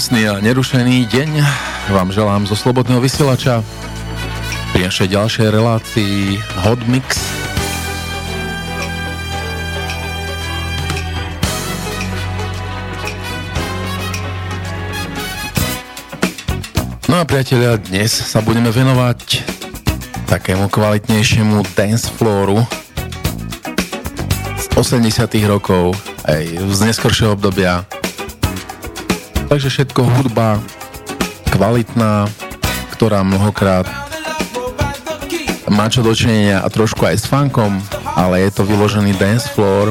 Krásny a nerušený deň vám želám zo Slobodného vysielača pri našej ďalšej relácii Hot Mix. No a priatelia, dnes sa budeme venovať takému kvalitnejšiemu dance flooru z 80 rokov, aj z neskoršieho obdobia Takže všetko hudba kvalitná, ktorá mnohokrát má čo dočinenia a trošku aj s funkom, ale je to vyložený dance floor.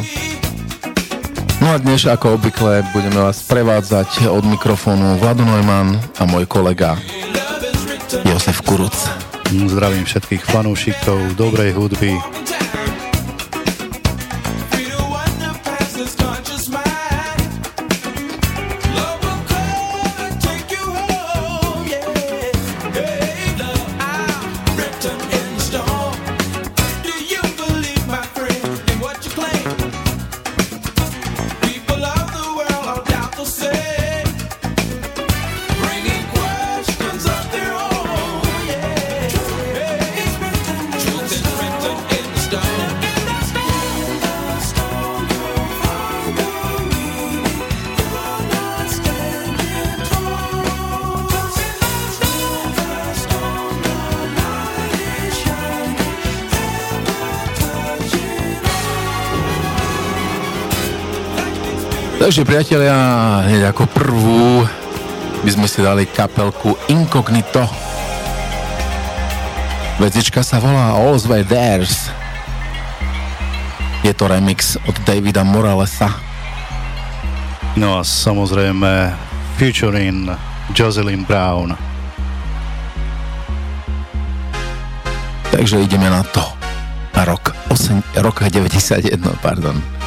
No a dnes ako obvykle budeme vás prevádzať od mikrofónu Vlado Neumann a môj kolega Josef Kuruc. Zdravím všetkých fanúšikov dobrej hudby, Takže priatelia, hneď ako prvú by sme si dali kapelku Incognito. Vecička sa volá All's Way There's. Je to remix od Davida Moralesa. No a samozrejme featuring Jocelyn Brown. Takže ideme na to. Na rok, 8, rok 91, pardon.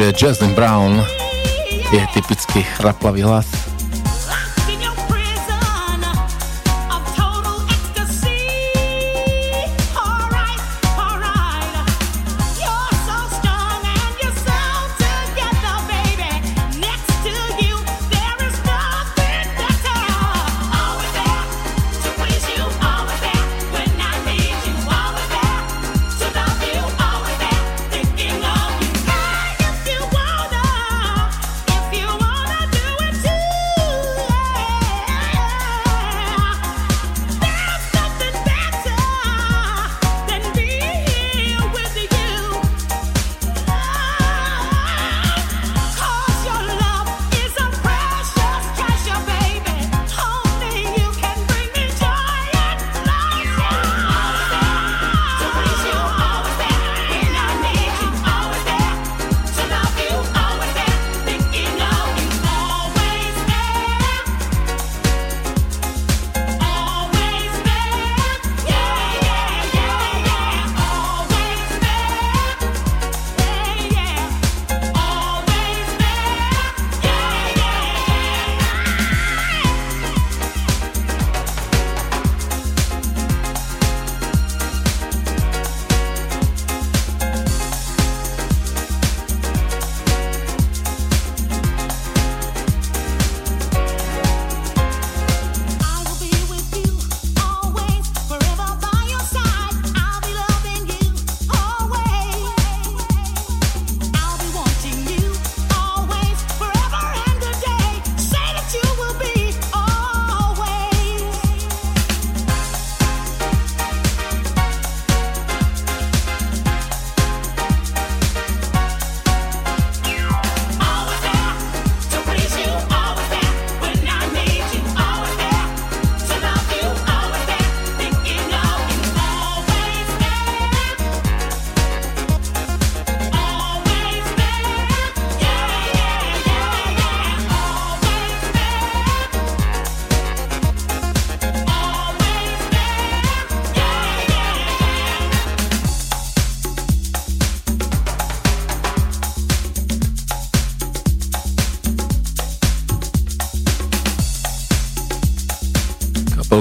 Je Justin Brown, je typický chraplavý hlas.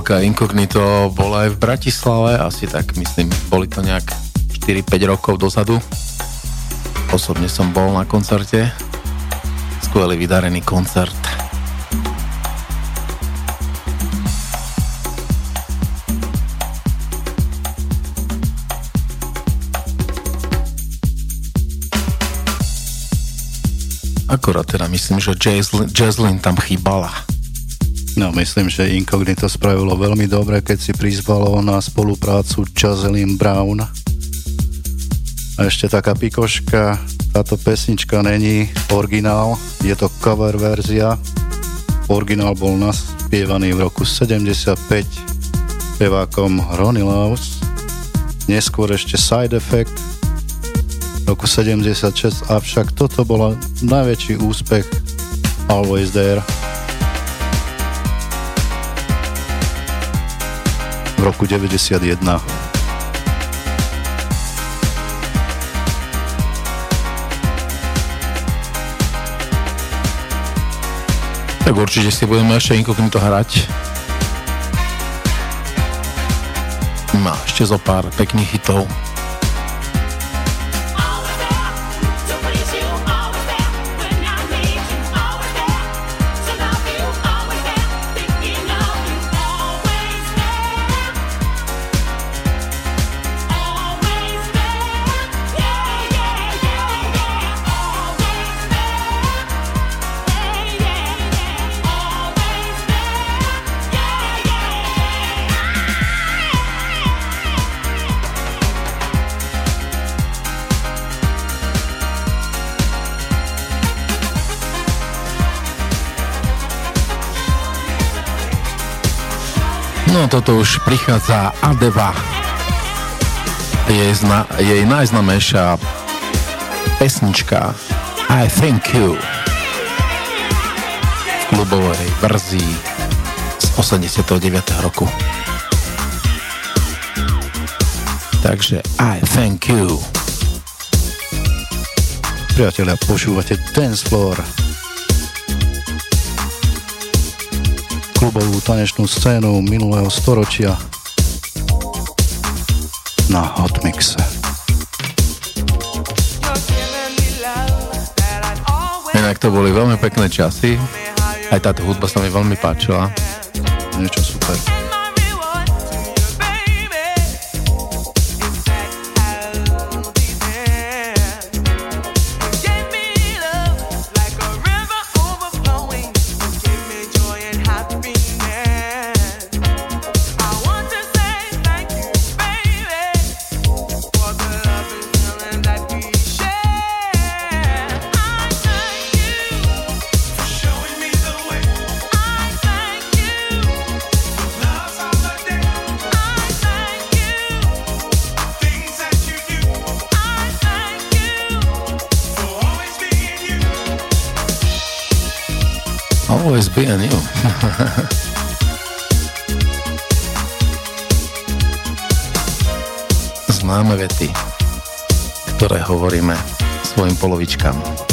Kapelka Incognito bola aj v Bratislave, asi tak myslím, boli to nejak 4-5 rokov dozadu. Osobne som bol na koncerte. Skvelý vydarený koncert. Akorát teda myslím, že Jazzlin tam chýbala. No, myslím, že Incognito spravilo veľmi dobre, keď si prizvalo na spoluprácu Jocelyn Brown. A ešte taká pikoška, táto pesnička není originál, je to cover verzia. Originál bol naspievaný v roku 75 pevákom Ronnie Laws, neskôr ešte Side Effect v roku 76, avšak toto bol najväčší úspech Always There. V roku 91. Tak určite si budeme ešte inkognito hrať. Má ešte zo pár pekných hitov. Toto už prichádza Adeva. Jej, zna, jej najznamejšia pesnička I Thank You v klubovej verzii z 89. roku. Takže I Thank You. Priatelia, počúvate Dance Floor klubovú tanečnú scénu minulého storočia na Hotmixe. Inak to boli veľmi pekné časy. Aj táto hudba sa mi veľmi páčila. Bien, jo. Známe vety, ktoré hovoríme svojim polovičkám.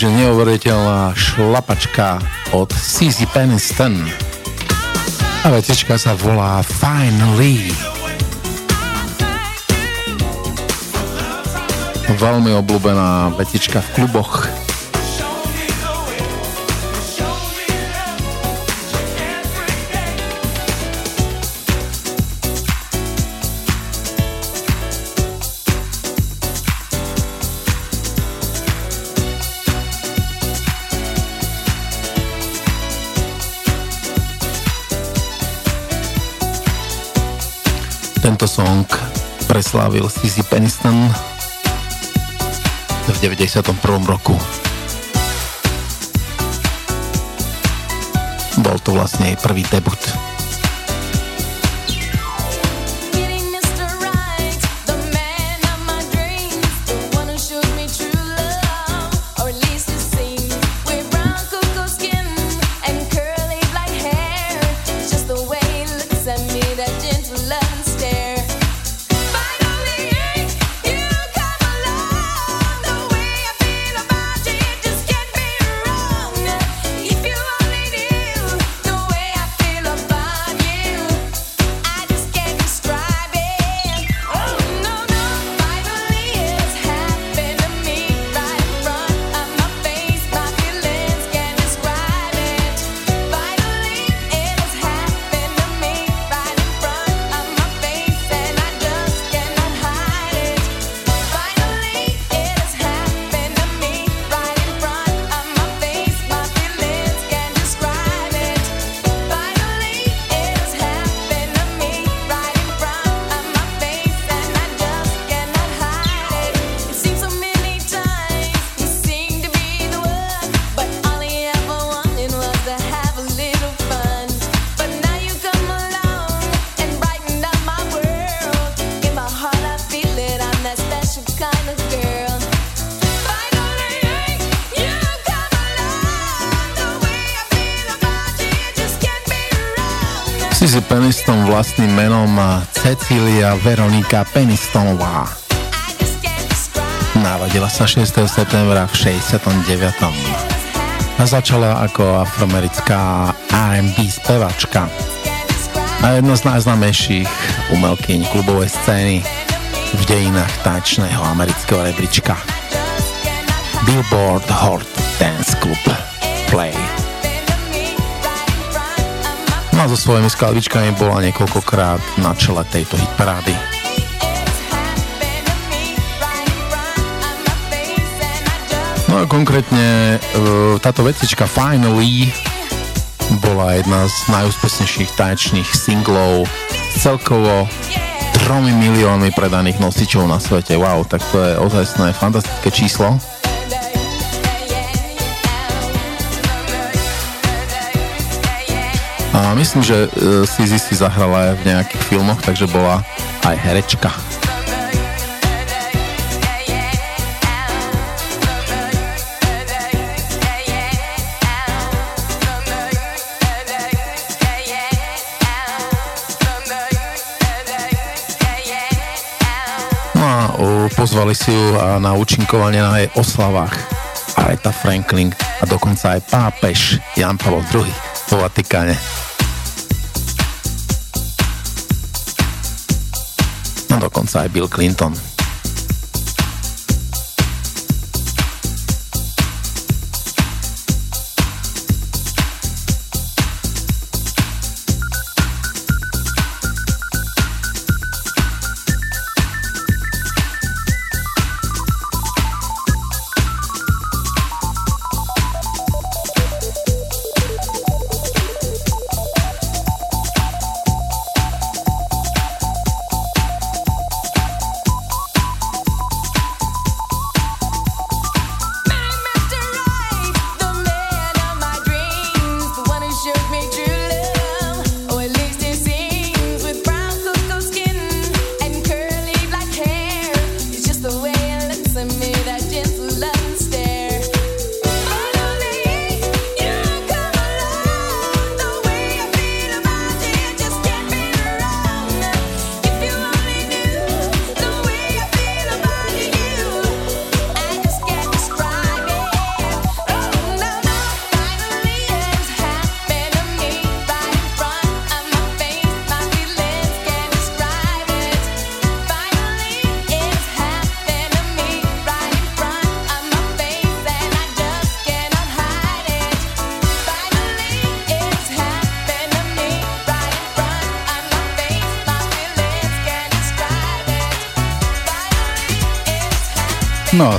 A toto už je neuveriteľná šlapačka od CZ Peniston. A vecička sa volá Finally. Veľmi obľúbená vetička v kluboch. Preslávil Sissy Peniston v 91. roku. Bol to vlastne jej prvý debut. Cecília Veronika Penistonová. Narodila sa 6. septembra v 69. A začala ako afroamerická R&B spevačka a jedna z najznámejších umelkyň klubovej scény v dejinách tančného amerického rebríčka. Billboard Hot Dance Club a so svojimi skladbičkami bola niekoľkokrát na čele tejto hitparády. No a konkrétne e, táto vecička Finally bola jedna z najúspešnejších tanečných singlov celkovo tromi miliónmi predaných nosičov na svete. Wow, tak to je ozajstné fantastické číslo. A myslím, že Sizi si zahrala aj v nejakých filmoch, takže bola aj herečka. No a pozvali si ju na účinkovanie na jej oslavách Aretha Franklin a dokonca aj pápež Jan Pavel II vo Vatikáne. Dokonca aj Bill Clinton.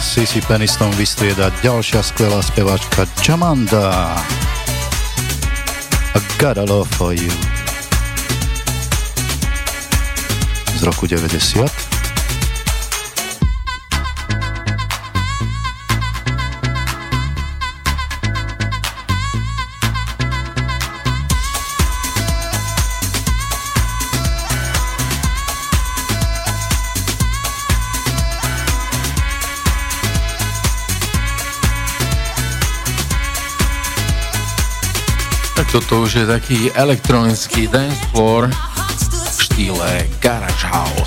Sisi Peniston vystrieda ďalšia skvelá speváčka Jamanda. I got a love for you. Z roku 90. Už je taký elektronický dance floor v štýle Garage House.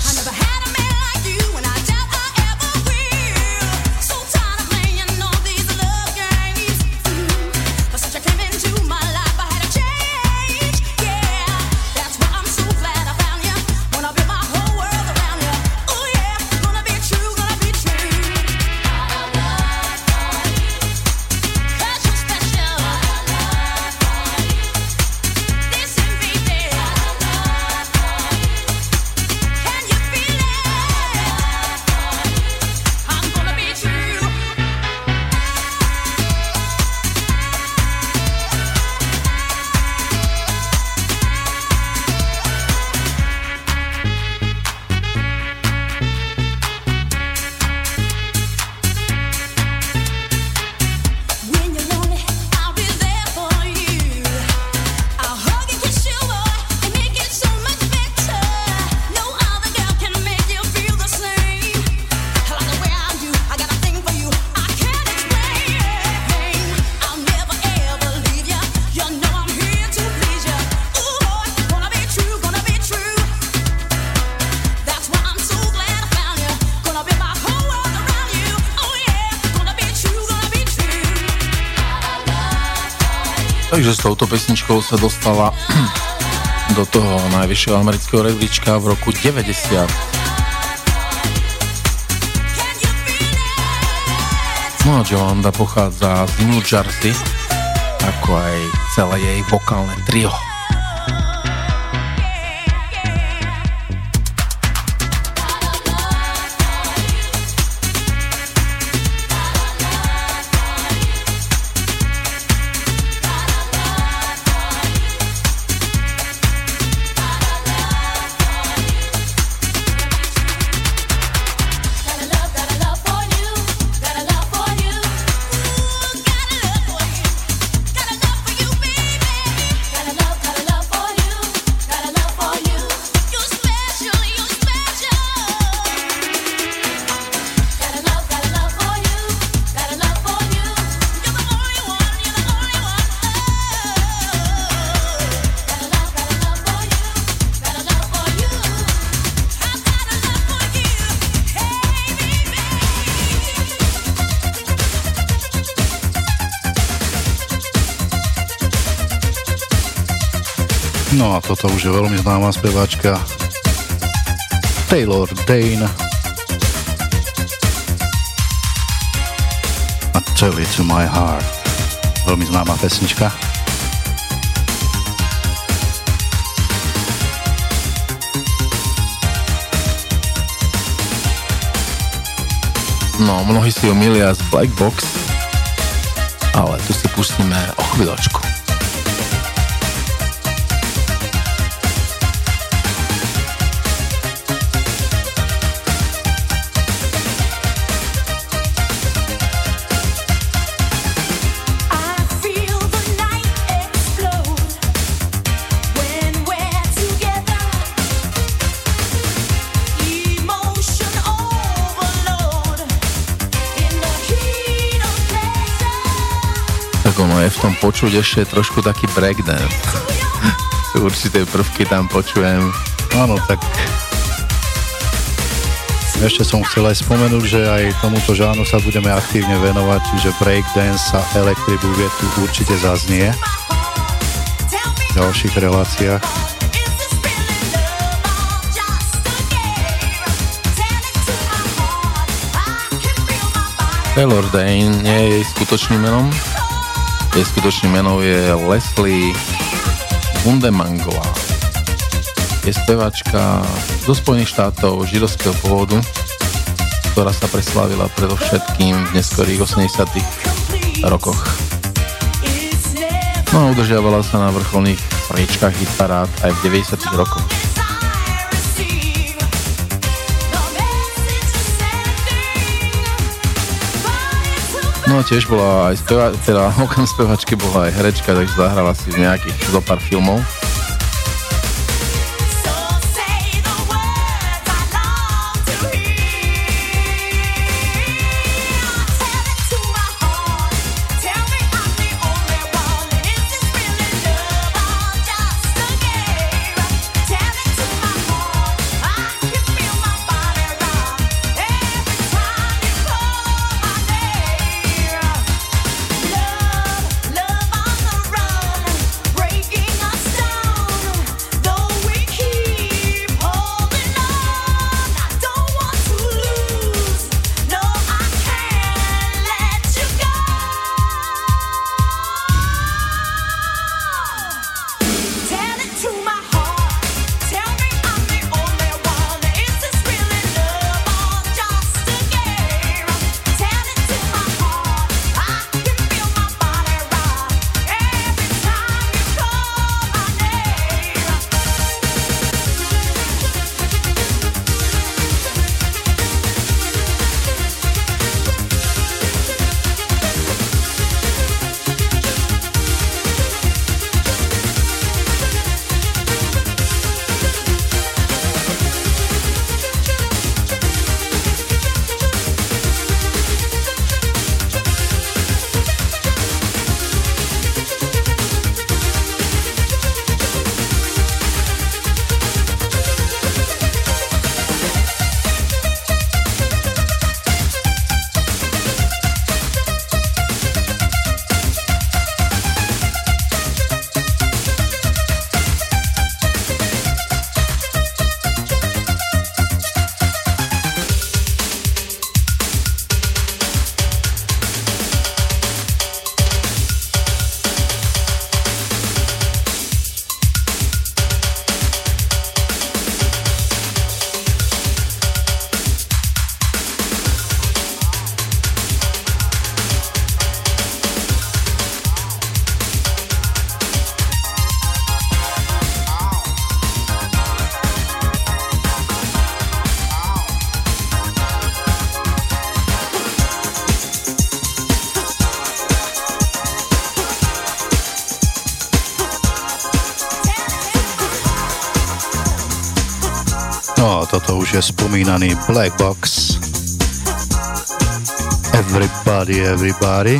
Touto pesničkou sa dostala do toho najvyššieho amerického rebríčka v roku 90. No a Jolanda pochádza z New Jersey, ako aj celé jej vokálne trio. Toto už je veľmi známa speváčka. Taylor Dane. A Tell It To My Heart. Veľmi známa pesnička. No, mnohí si ho milia z Black Box, ale tu si pustíme o chvíľočku. Počuť ešte trošku taký breakdance. Určité prvky tam počujem. Áno, tak ešte som chcel aj spomenúť, že aj tomuto žánu sa budeme aktívne venovať, čiže breakdance a electric boogie tu určite zaznie v ďalších reláciách. Taylor Dane nie je jej skutočným menom, jej skutočným menou je Leslie Bundemangová. Je spevačka zo Spojených štátov židovského pôvodu. ktorá sa preslávila predovšetkým v neskorých 80 rokoch. No a udržiavala sa na vrcholných priečkách hitparát aj v 90 rokoch. No tiež bola aj speva, teda okrem spevačky bola aj herečka, takže zahrala si v nejakých zo pár filmov. Spomínaný Black Box. Everybody, everybody.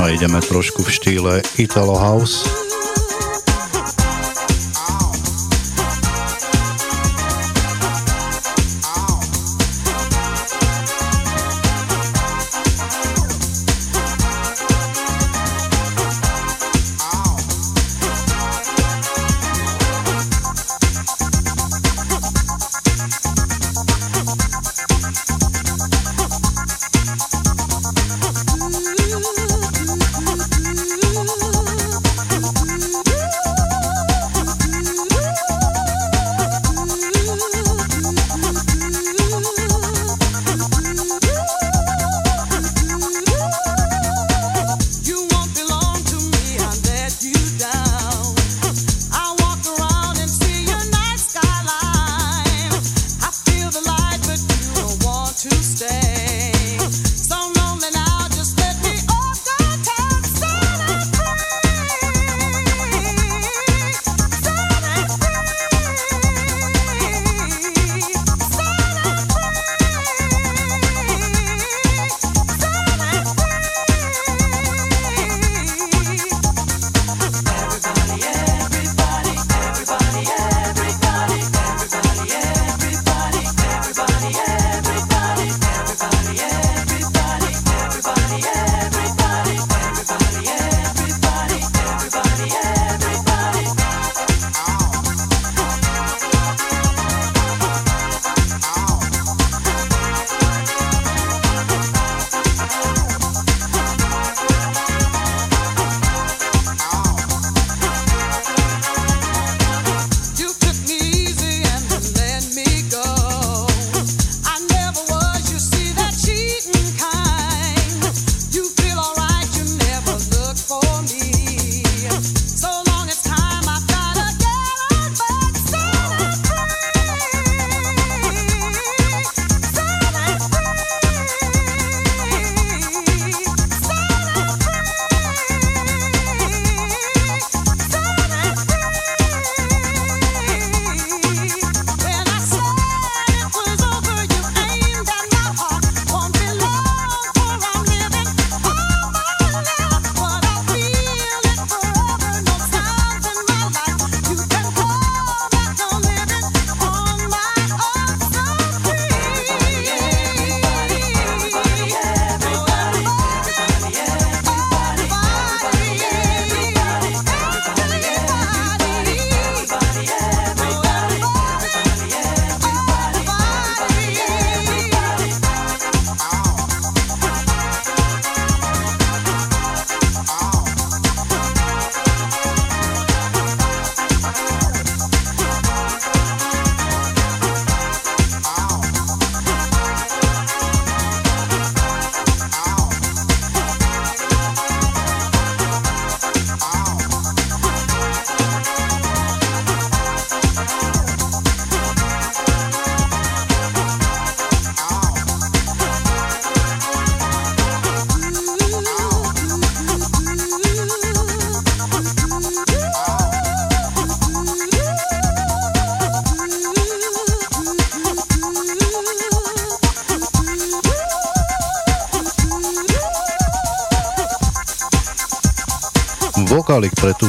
No ideme trošku v štýle Italo House.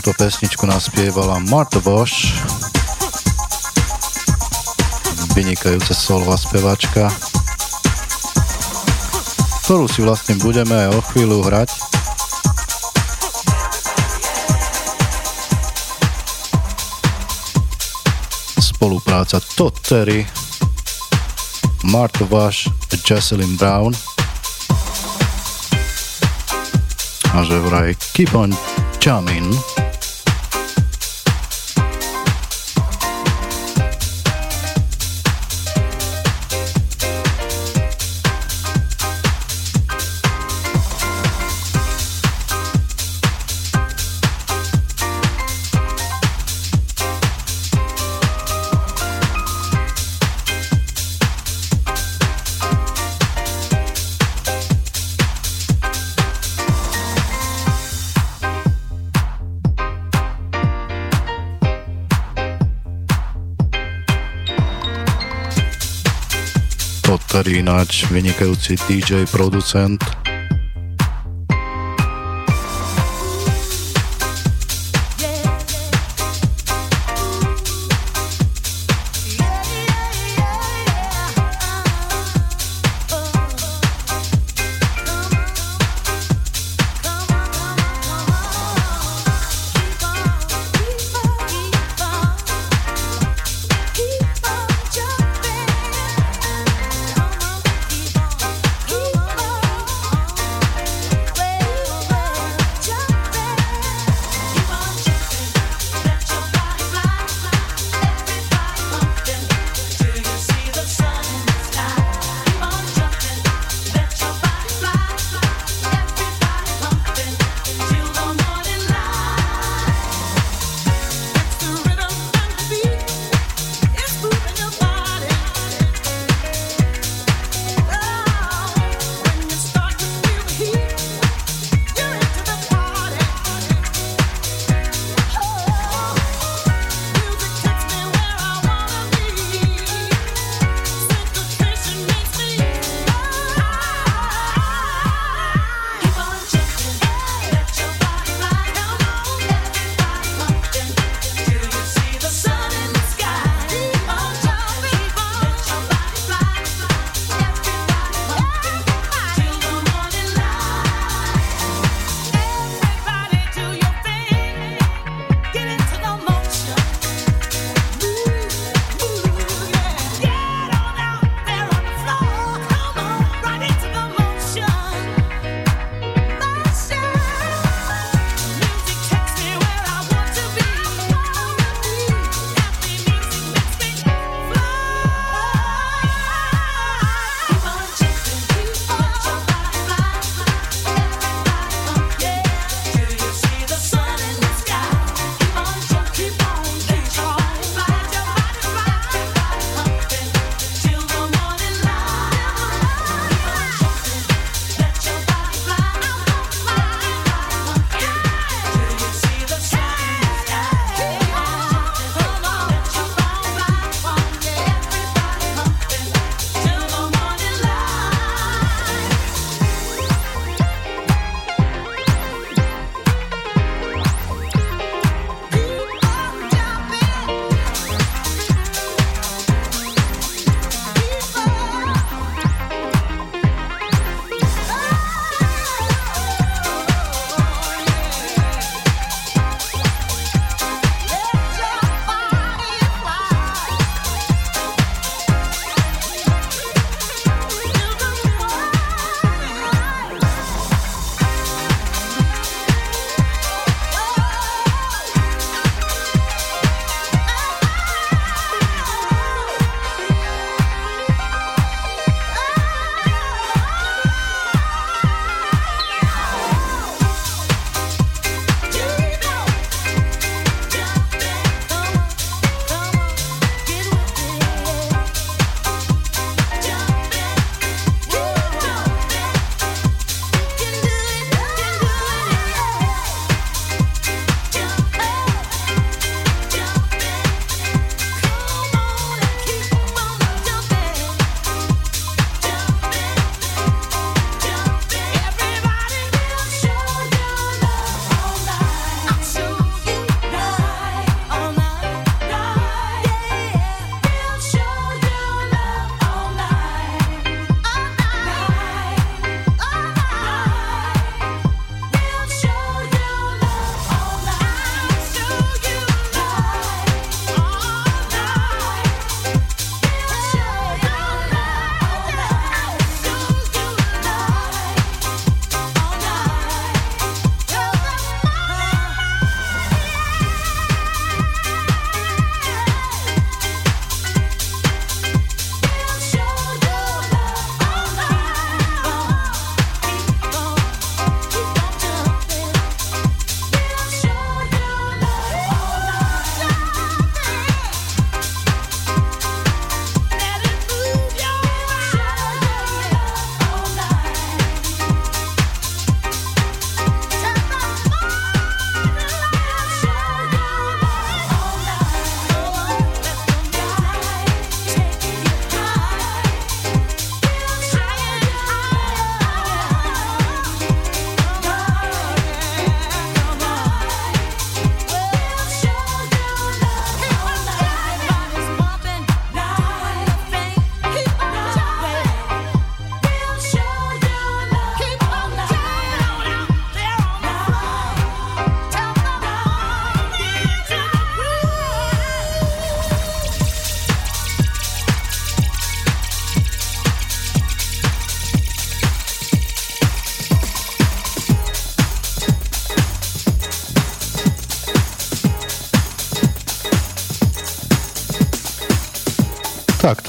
Túto pesničku naspievala Marta Bosch, vynikajúca solová spevačka, ktorú si vlastne budeme o chvíľu hrať. Spolupráca Tottery, Marta Bosch a Jocelyn Brown a že vraj Keep on Jamming Tady ináč vynikajúci DJ, producent,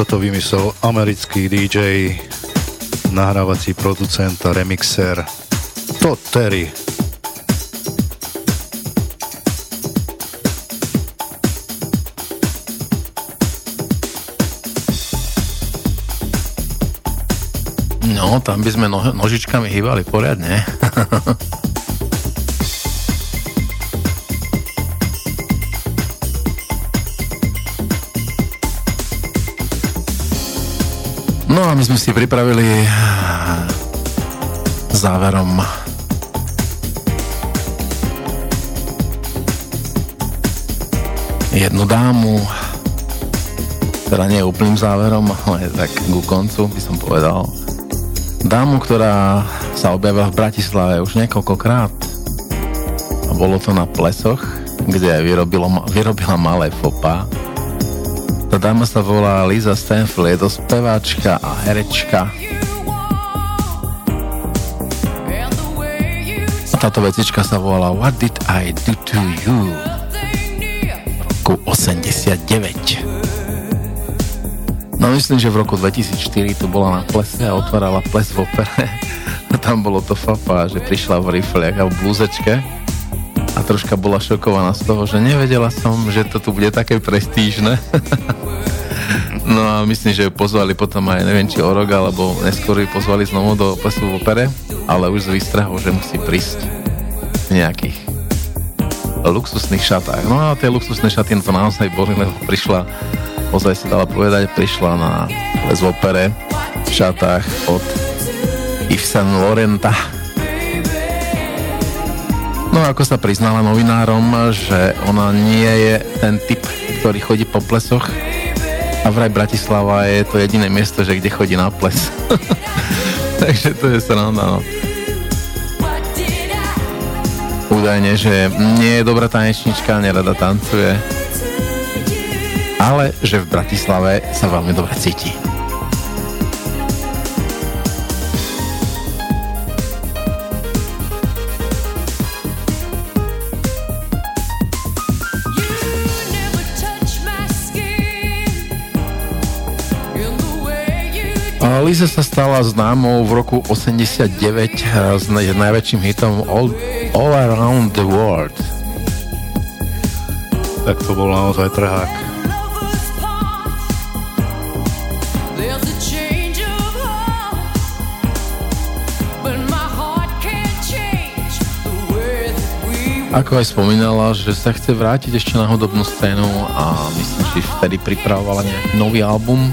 toto vymyslel americký DJ, nahrávací producent a remixer Todd Terry. No, tam by sme no- nožičkami hýbali poriadne. my sme si pripravili záverom. Jednu dámu, teda nie úplným záverom, ale tak ku koncu by som povedal. Dámu, ktorá sa objavila v Bratislave už niekoľkokrát. A bolo to na plesoch, kde vyrobilo, vyrobila malé fopa dáma sa volá Lisa Stanfield, je to speváčka a herečka. A táto vecička sa volá What Did I Do To You? Roku 89. No myslím, že v roku 2004 tu bola na plese a otvárala ples v opere. A tam bolo to fapa, že prišla v rifliach a v blúzečke troška bola šokovaná z toho, že nevedela som, že to tu bude také prestížne. No a myslím, že ju pozvali potom aj neviem či o rok, alebo neskôr ju pozvali znovu do plesu v opere, ale už z výstrahu, že musí prísť v nejakých luxusných šatách. No a tie luxusné šaty to naozaj boli, lebo prišla, ozaj si dala povedať, prišla na ples v opere v šatách od Yves Saint Laurenta. No ako sa priznala novinárom, že ona nie je ten typ, ktorý chodí po plesoch, a vraj Bratislava je to jediné miesto, že kde chodí na ples. Takže to je sranda, no. Údajne, že nie je dobrá tanečnička, nerada tancuje, ale že v Bratislave sa veľmi dobre cíti. Lisa sa stala známou v roku 89 s najväčším hitom All, All Around the World. Tak to bol naozaj trhák. Ako aj spomínala, že sa chce vrátiť ešte na hudobnú scénu a myslím, že vtedy pripravovala nejaký nový album,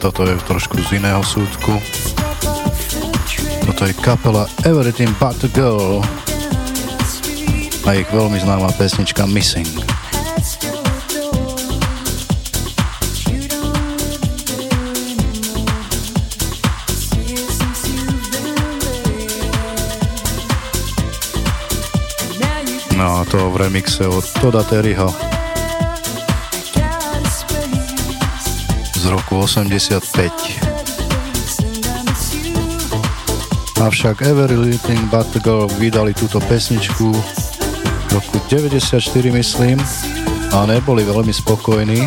toto je trošku z iného súdku. Toto je kapela Everything But The Girl a ich veľmi známa pesnička Missing. No a to v remixe od Toda Terryho. Roku 85. Avšak Every Little But The Girl vydali túto pesničku v roku 94 myslím a neboli veľmi spokojní.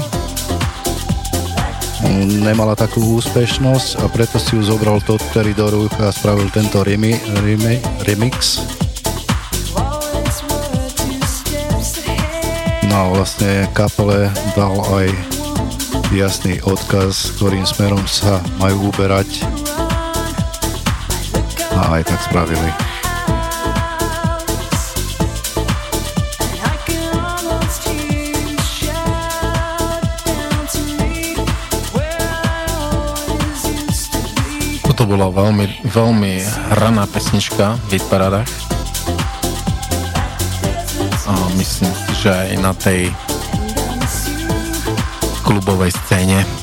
Nemala takú úspešnosť a preto si ju zobral to, ktorý do rúch a spravil tento remi, remi, remix. No a vlastne kapele dal aj jasný odkaz, ktorým smerom sa majú uberať a aj tak spravili. Toto bola veľmi, veľmi hraná pesnička v hitparadách. A myslím že aj na tej klubovej scéne.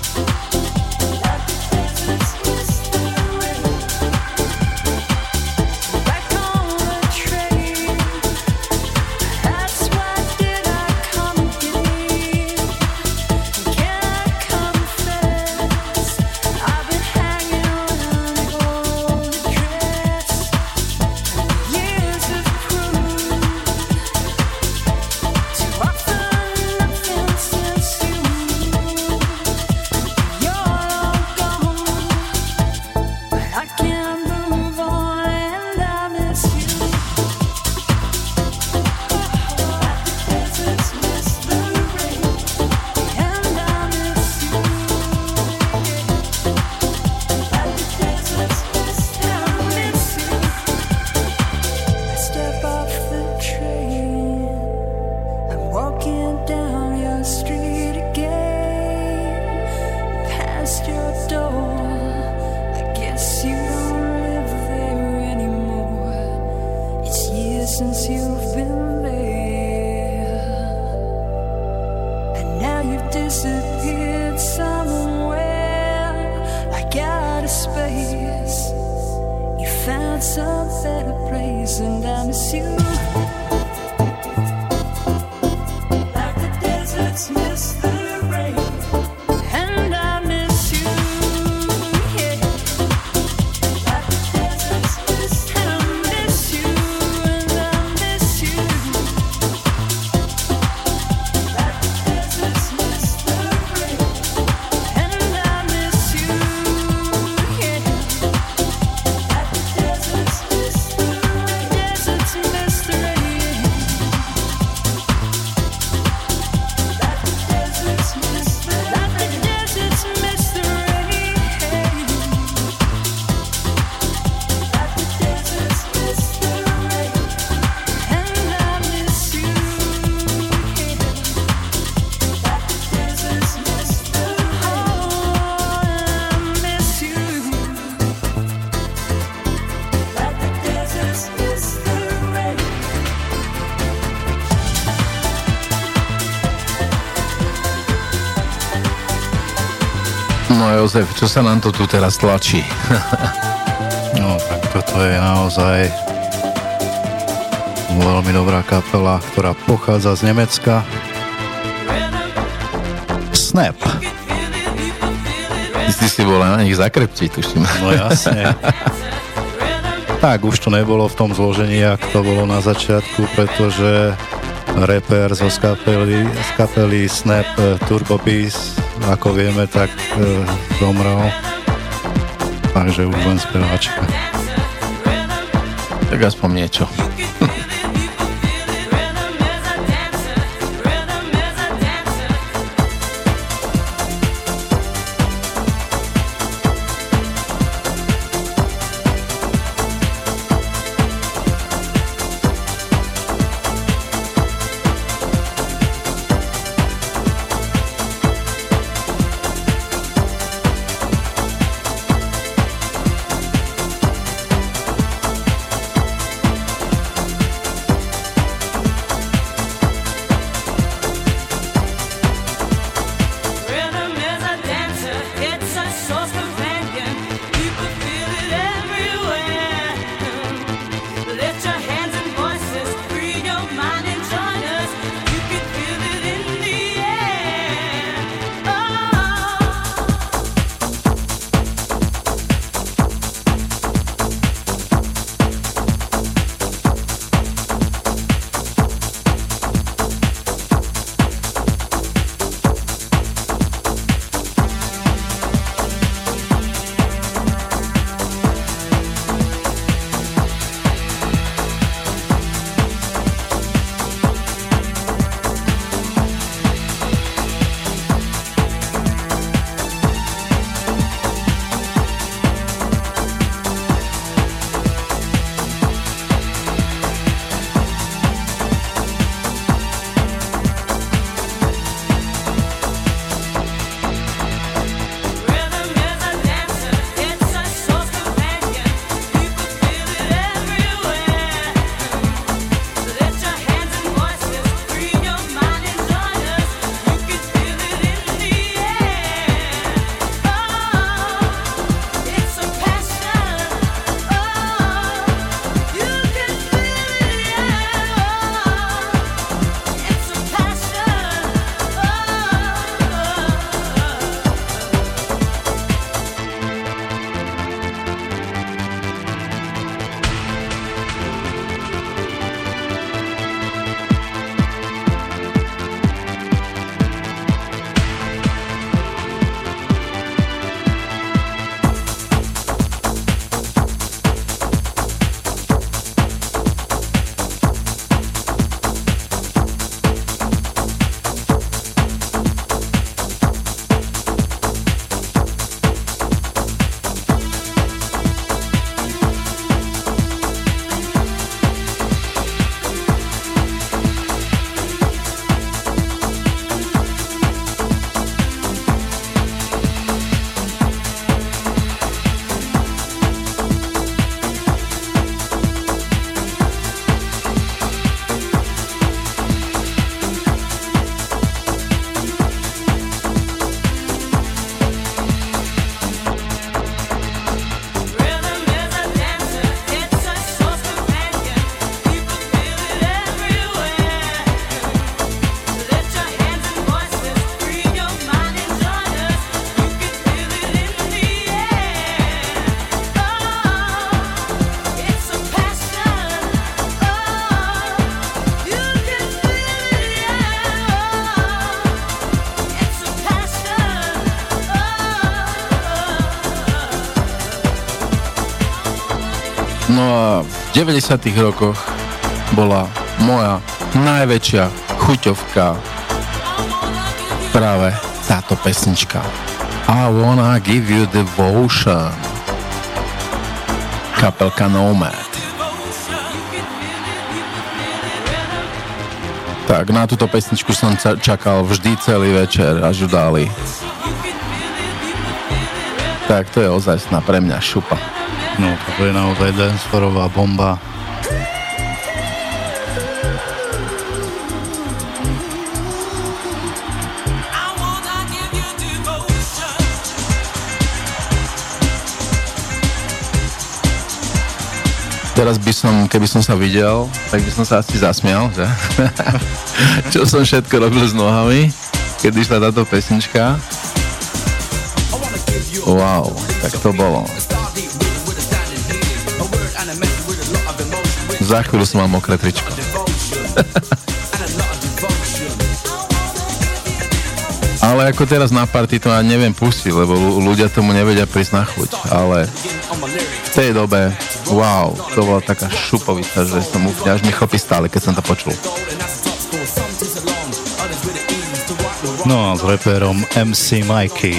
Jozef, čo sa nám to tu teraz tlačí? no, tak toto je naozaj veľmi dobrá kapela, ktorá pochádza z Nemecka. Snap. Ty si si bol na nich zakrepčiť, tuším. No jasne. tak, už to nebolo v tom zložení, jak to bolo na začiatku, pretože reper zo skapely, z kapely Snap Turbo Beast ako vieme, tak e, zomrel. Takže už len speváčka. Tak aspoň niečo. No a v 90 rokoch bola moja najväčšia chuťovka práve táto pesnička. I wanna give you devotion. Kapelka Nomad. Tak, na túto pesničku som čakal vždy celý večer, až ju dali. Tak to je ozaj pre mňa šupa. No, to je naozaj danceforová bomba. Teraz by som, keby som sa videl, tak by som sa asi zasmial, že? Čo som všetko robil s nohami, keď išla táto pesnička. Wow, tak to bolo. Za chvíľu som mal mokré tričko. Ale ako teraz na party to ja neviem pustiť, lebo ľudia tomu nevedia prísť na chuť. Ale v tej dobe, wow, to bola taká šupovica, že som úplne až mi chlpí stále, keď som to počul. No a s reperom MC Mikey.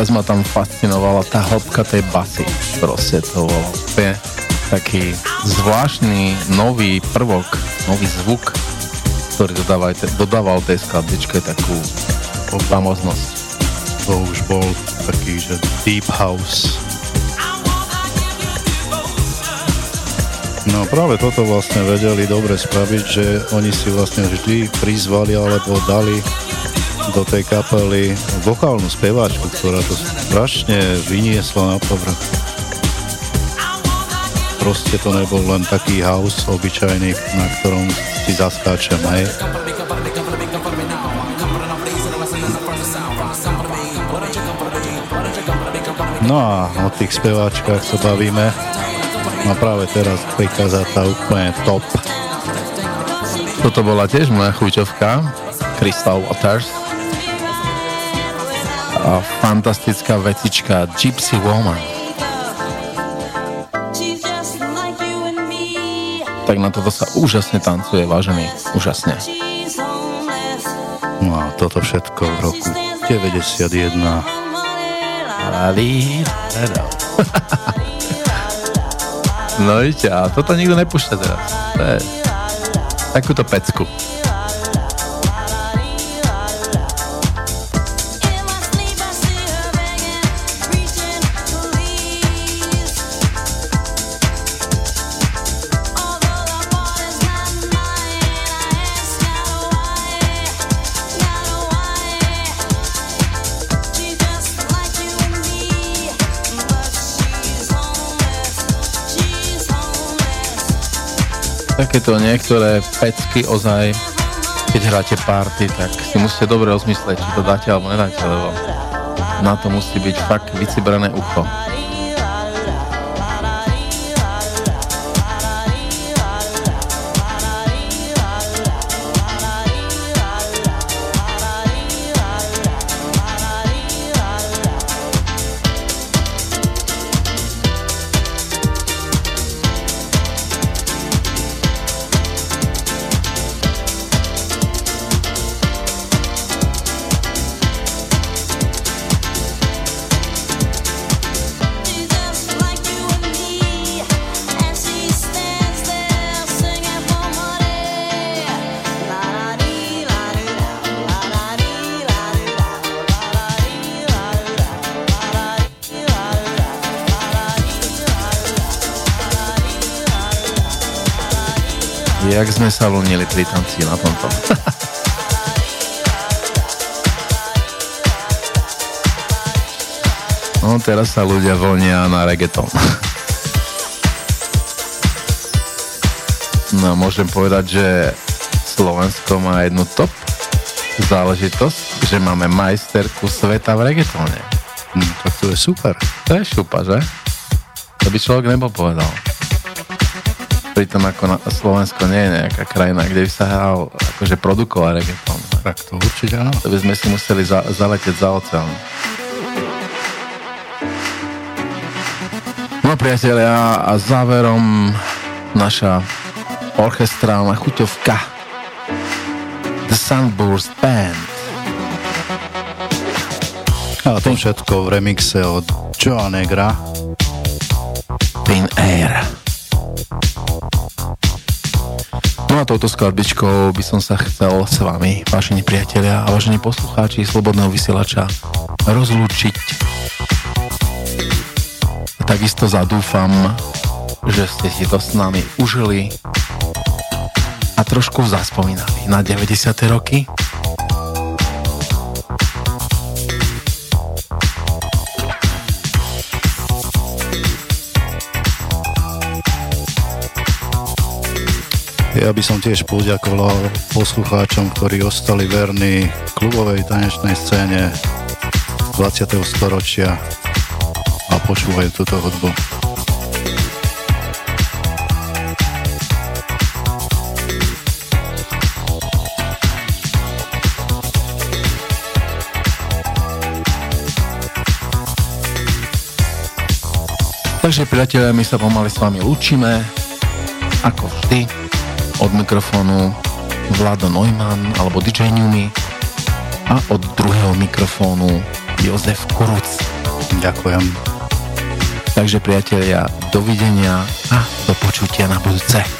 Najviac ma tam fascinovala tá hĺbka tej basy. Proste to bol úplne taký zvláštny nový prvok, nový zvuk, ktorý dodával, dodával tej skladbičke takú famoznosť. To už bol taký, že deep house. No práve toto vlastne vedeli dobre spraviť, že oni si vlastne vždy prizvali alebo dali do tej kapely vokálnu speváčku, ktorá to strašne vyniesla na povrch. Proste to nebol len taký house obyčajný, na ktorom si zaskáčem, hej. No a o tých speváčkach sa bavíme. No práve teraz prichádza tá úplne top. Toto bola tiež moja chuťovka, Crystal Waters fantastická vecička Gypsy Woman. Tak na toto sa úžasne tancuje, vážený, úžasne. No a toto všetko v roku 91. no vidíte, a toto nikto nepúšťa teraz. To je takúto pecku. Takéto niektoré pecky ozaj, keď hráte party, tak si musíte dobre rozmyslieť, či to dáte alebo nedáte, lebo na to musí byť fakt vycibrané ucho. Jak sme sa vlnili pri tanci na tomto. no teraz sa ľudia vlnia na reggaeton. no môžem povedať, že Slovensko má jednu top záležitosť, že máme majsterku sveta v reggaetone. Hm, tak to je super. To je šupa, že? To by človek nebol povedal pritom ako na Slovensko nie je nejaká krajina, kde by sa hral akože produkoval reggaeton. Tak to určite áno. To by sme si museli za, zaletieť za oceán. No priatelia, a záverom naša orchestrálna chuťovka The Sunburst Band. A to všetko v remixe od Joa Negra. Thin Air. No a touto skladbičkou by som sa chcel s vami, vážení priatelia a vážení poslucháči Slobodného vysielača, rozlúčiť. Takisto zadúfam, že ste si to s nami užili a trošku zaspomínali na 90. roky. Ja by som tiež poďakoval poslucháčom, ktorí ostali verní klubovej tanečnej scéne 20. storočia a počúvajú túto hudbu. Takže priatelia, my sa pomaly s vami lúčime, ako vždy od mikrofónu Vlado Neumann alebo DJ Newmy a od druhého mikrofónu Jozef Kuruc. Ďakujem. Takže priatelia, dovidenia a do počutia na budúce.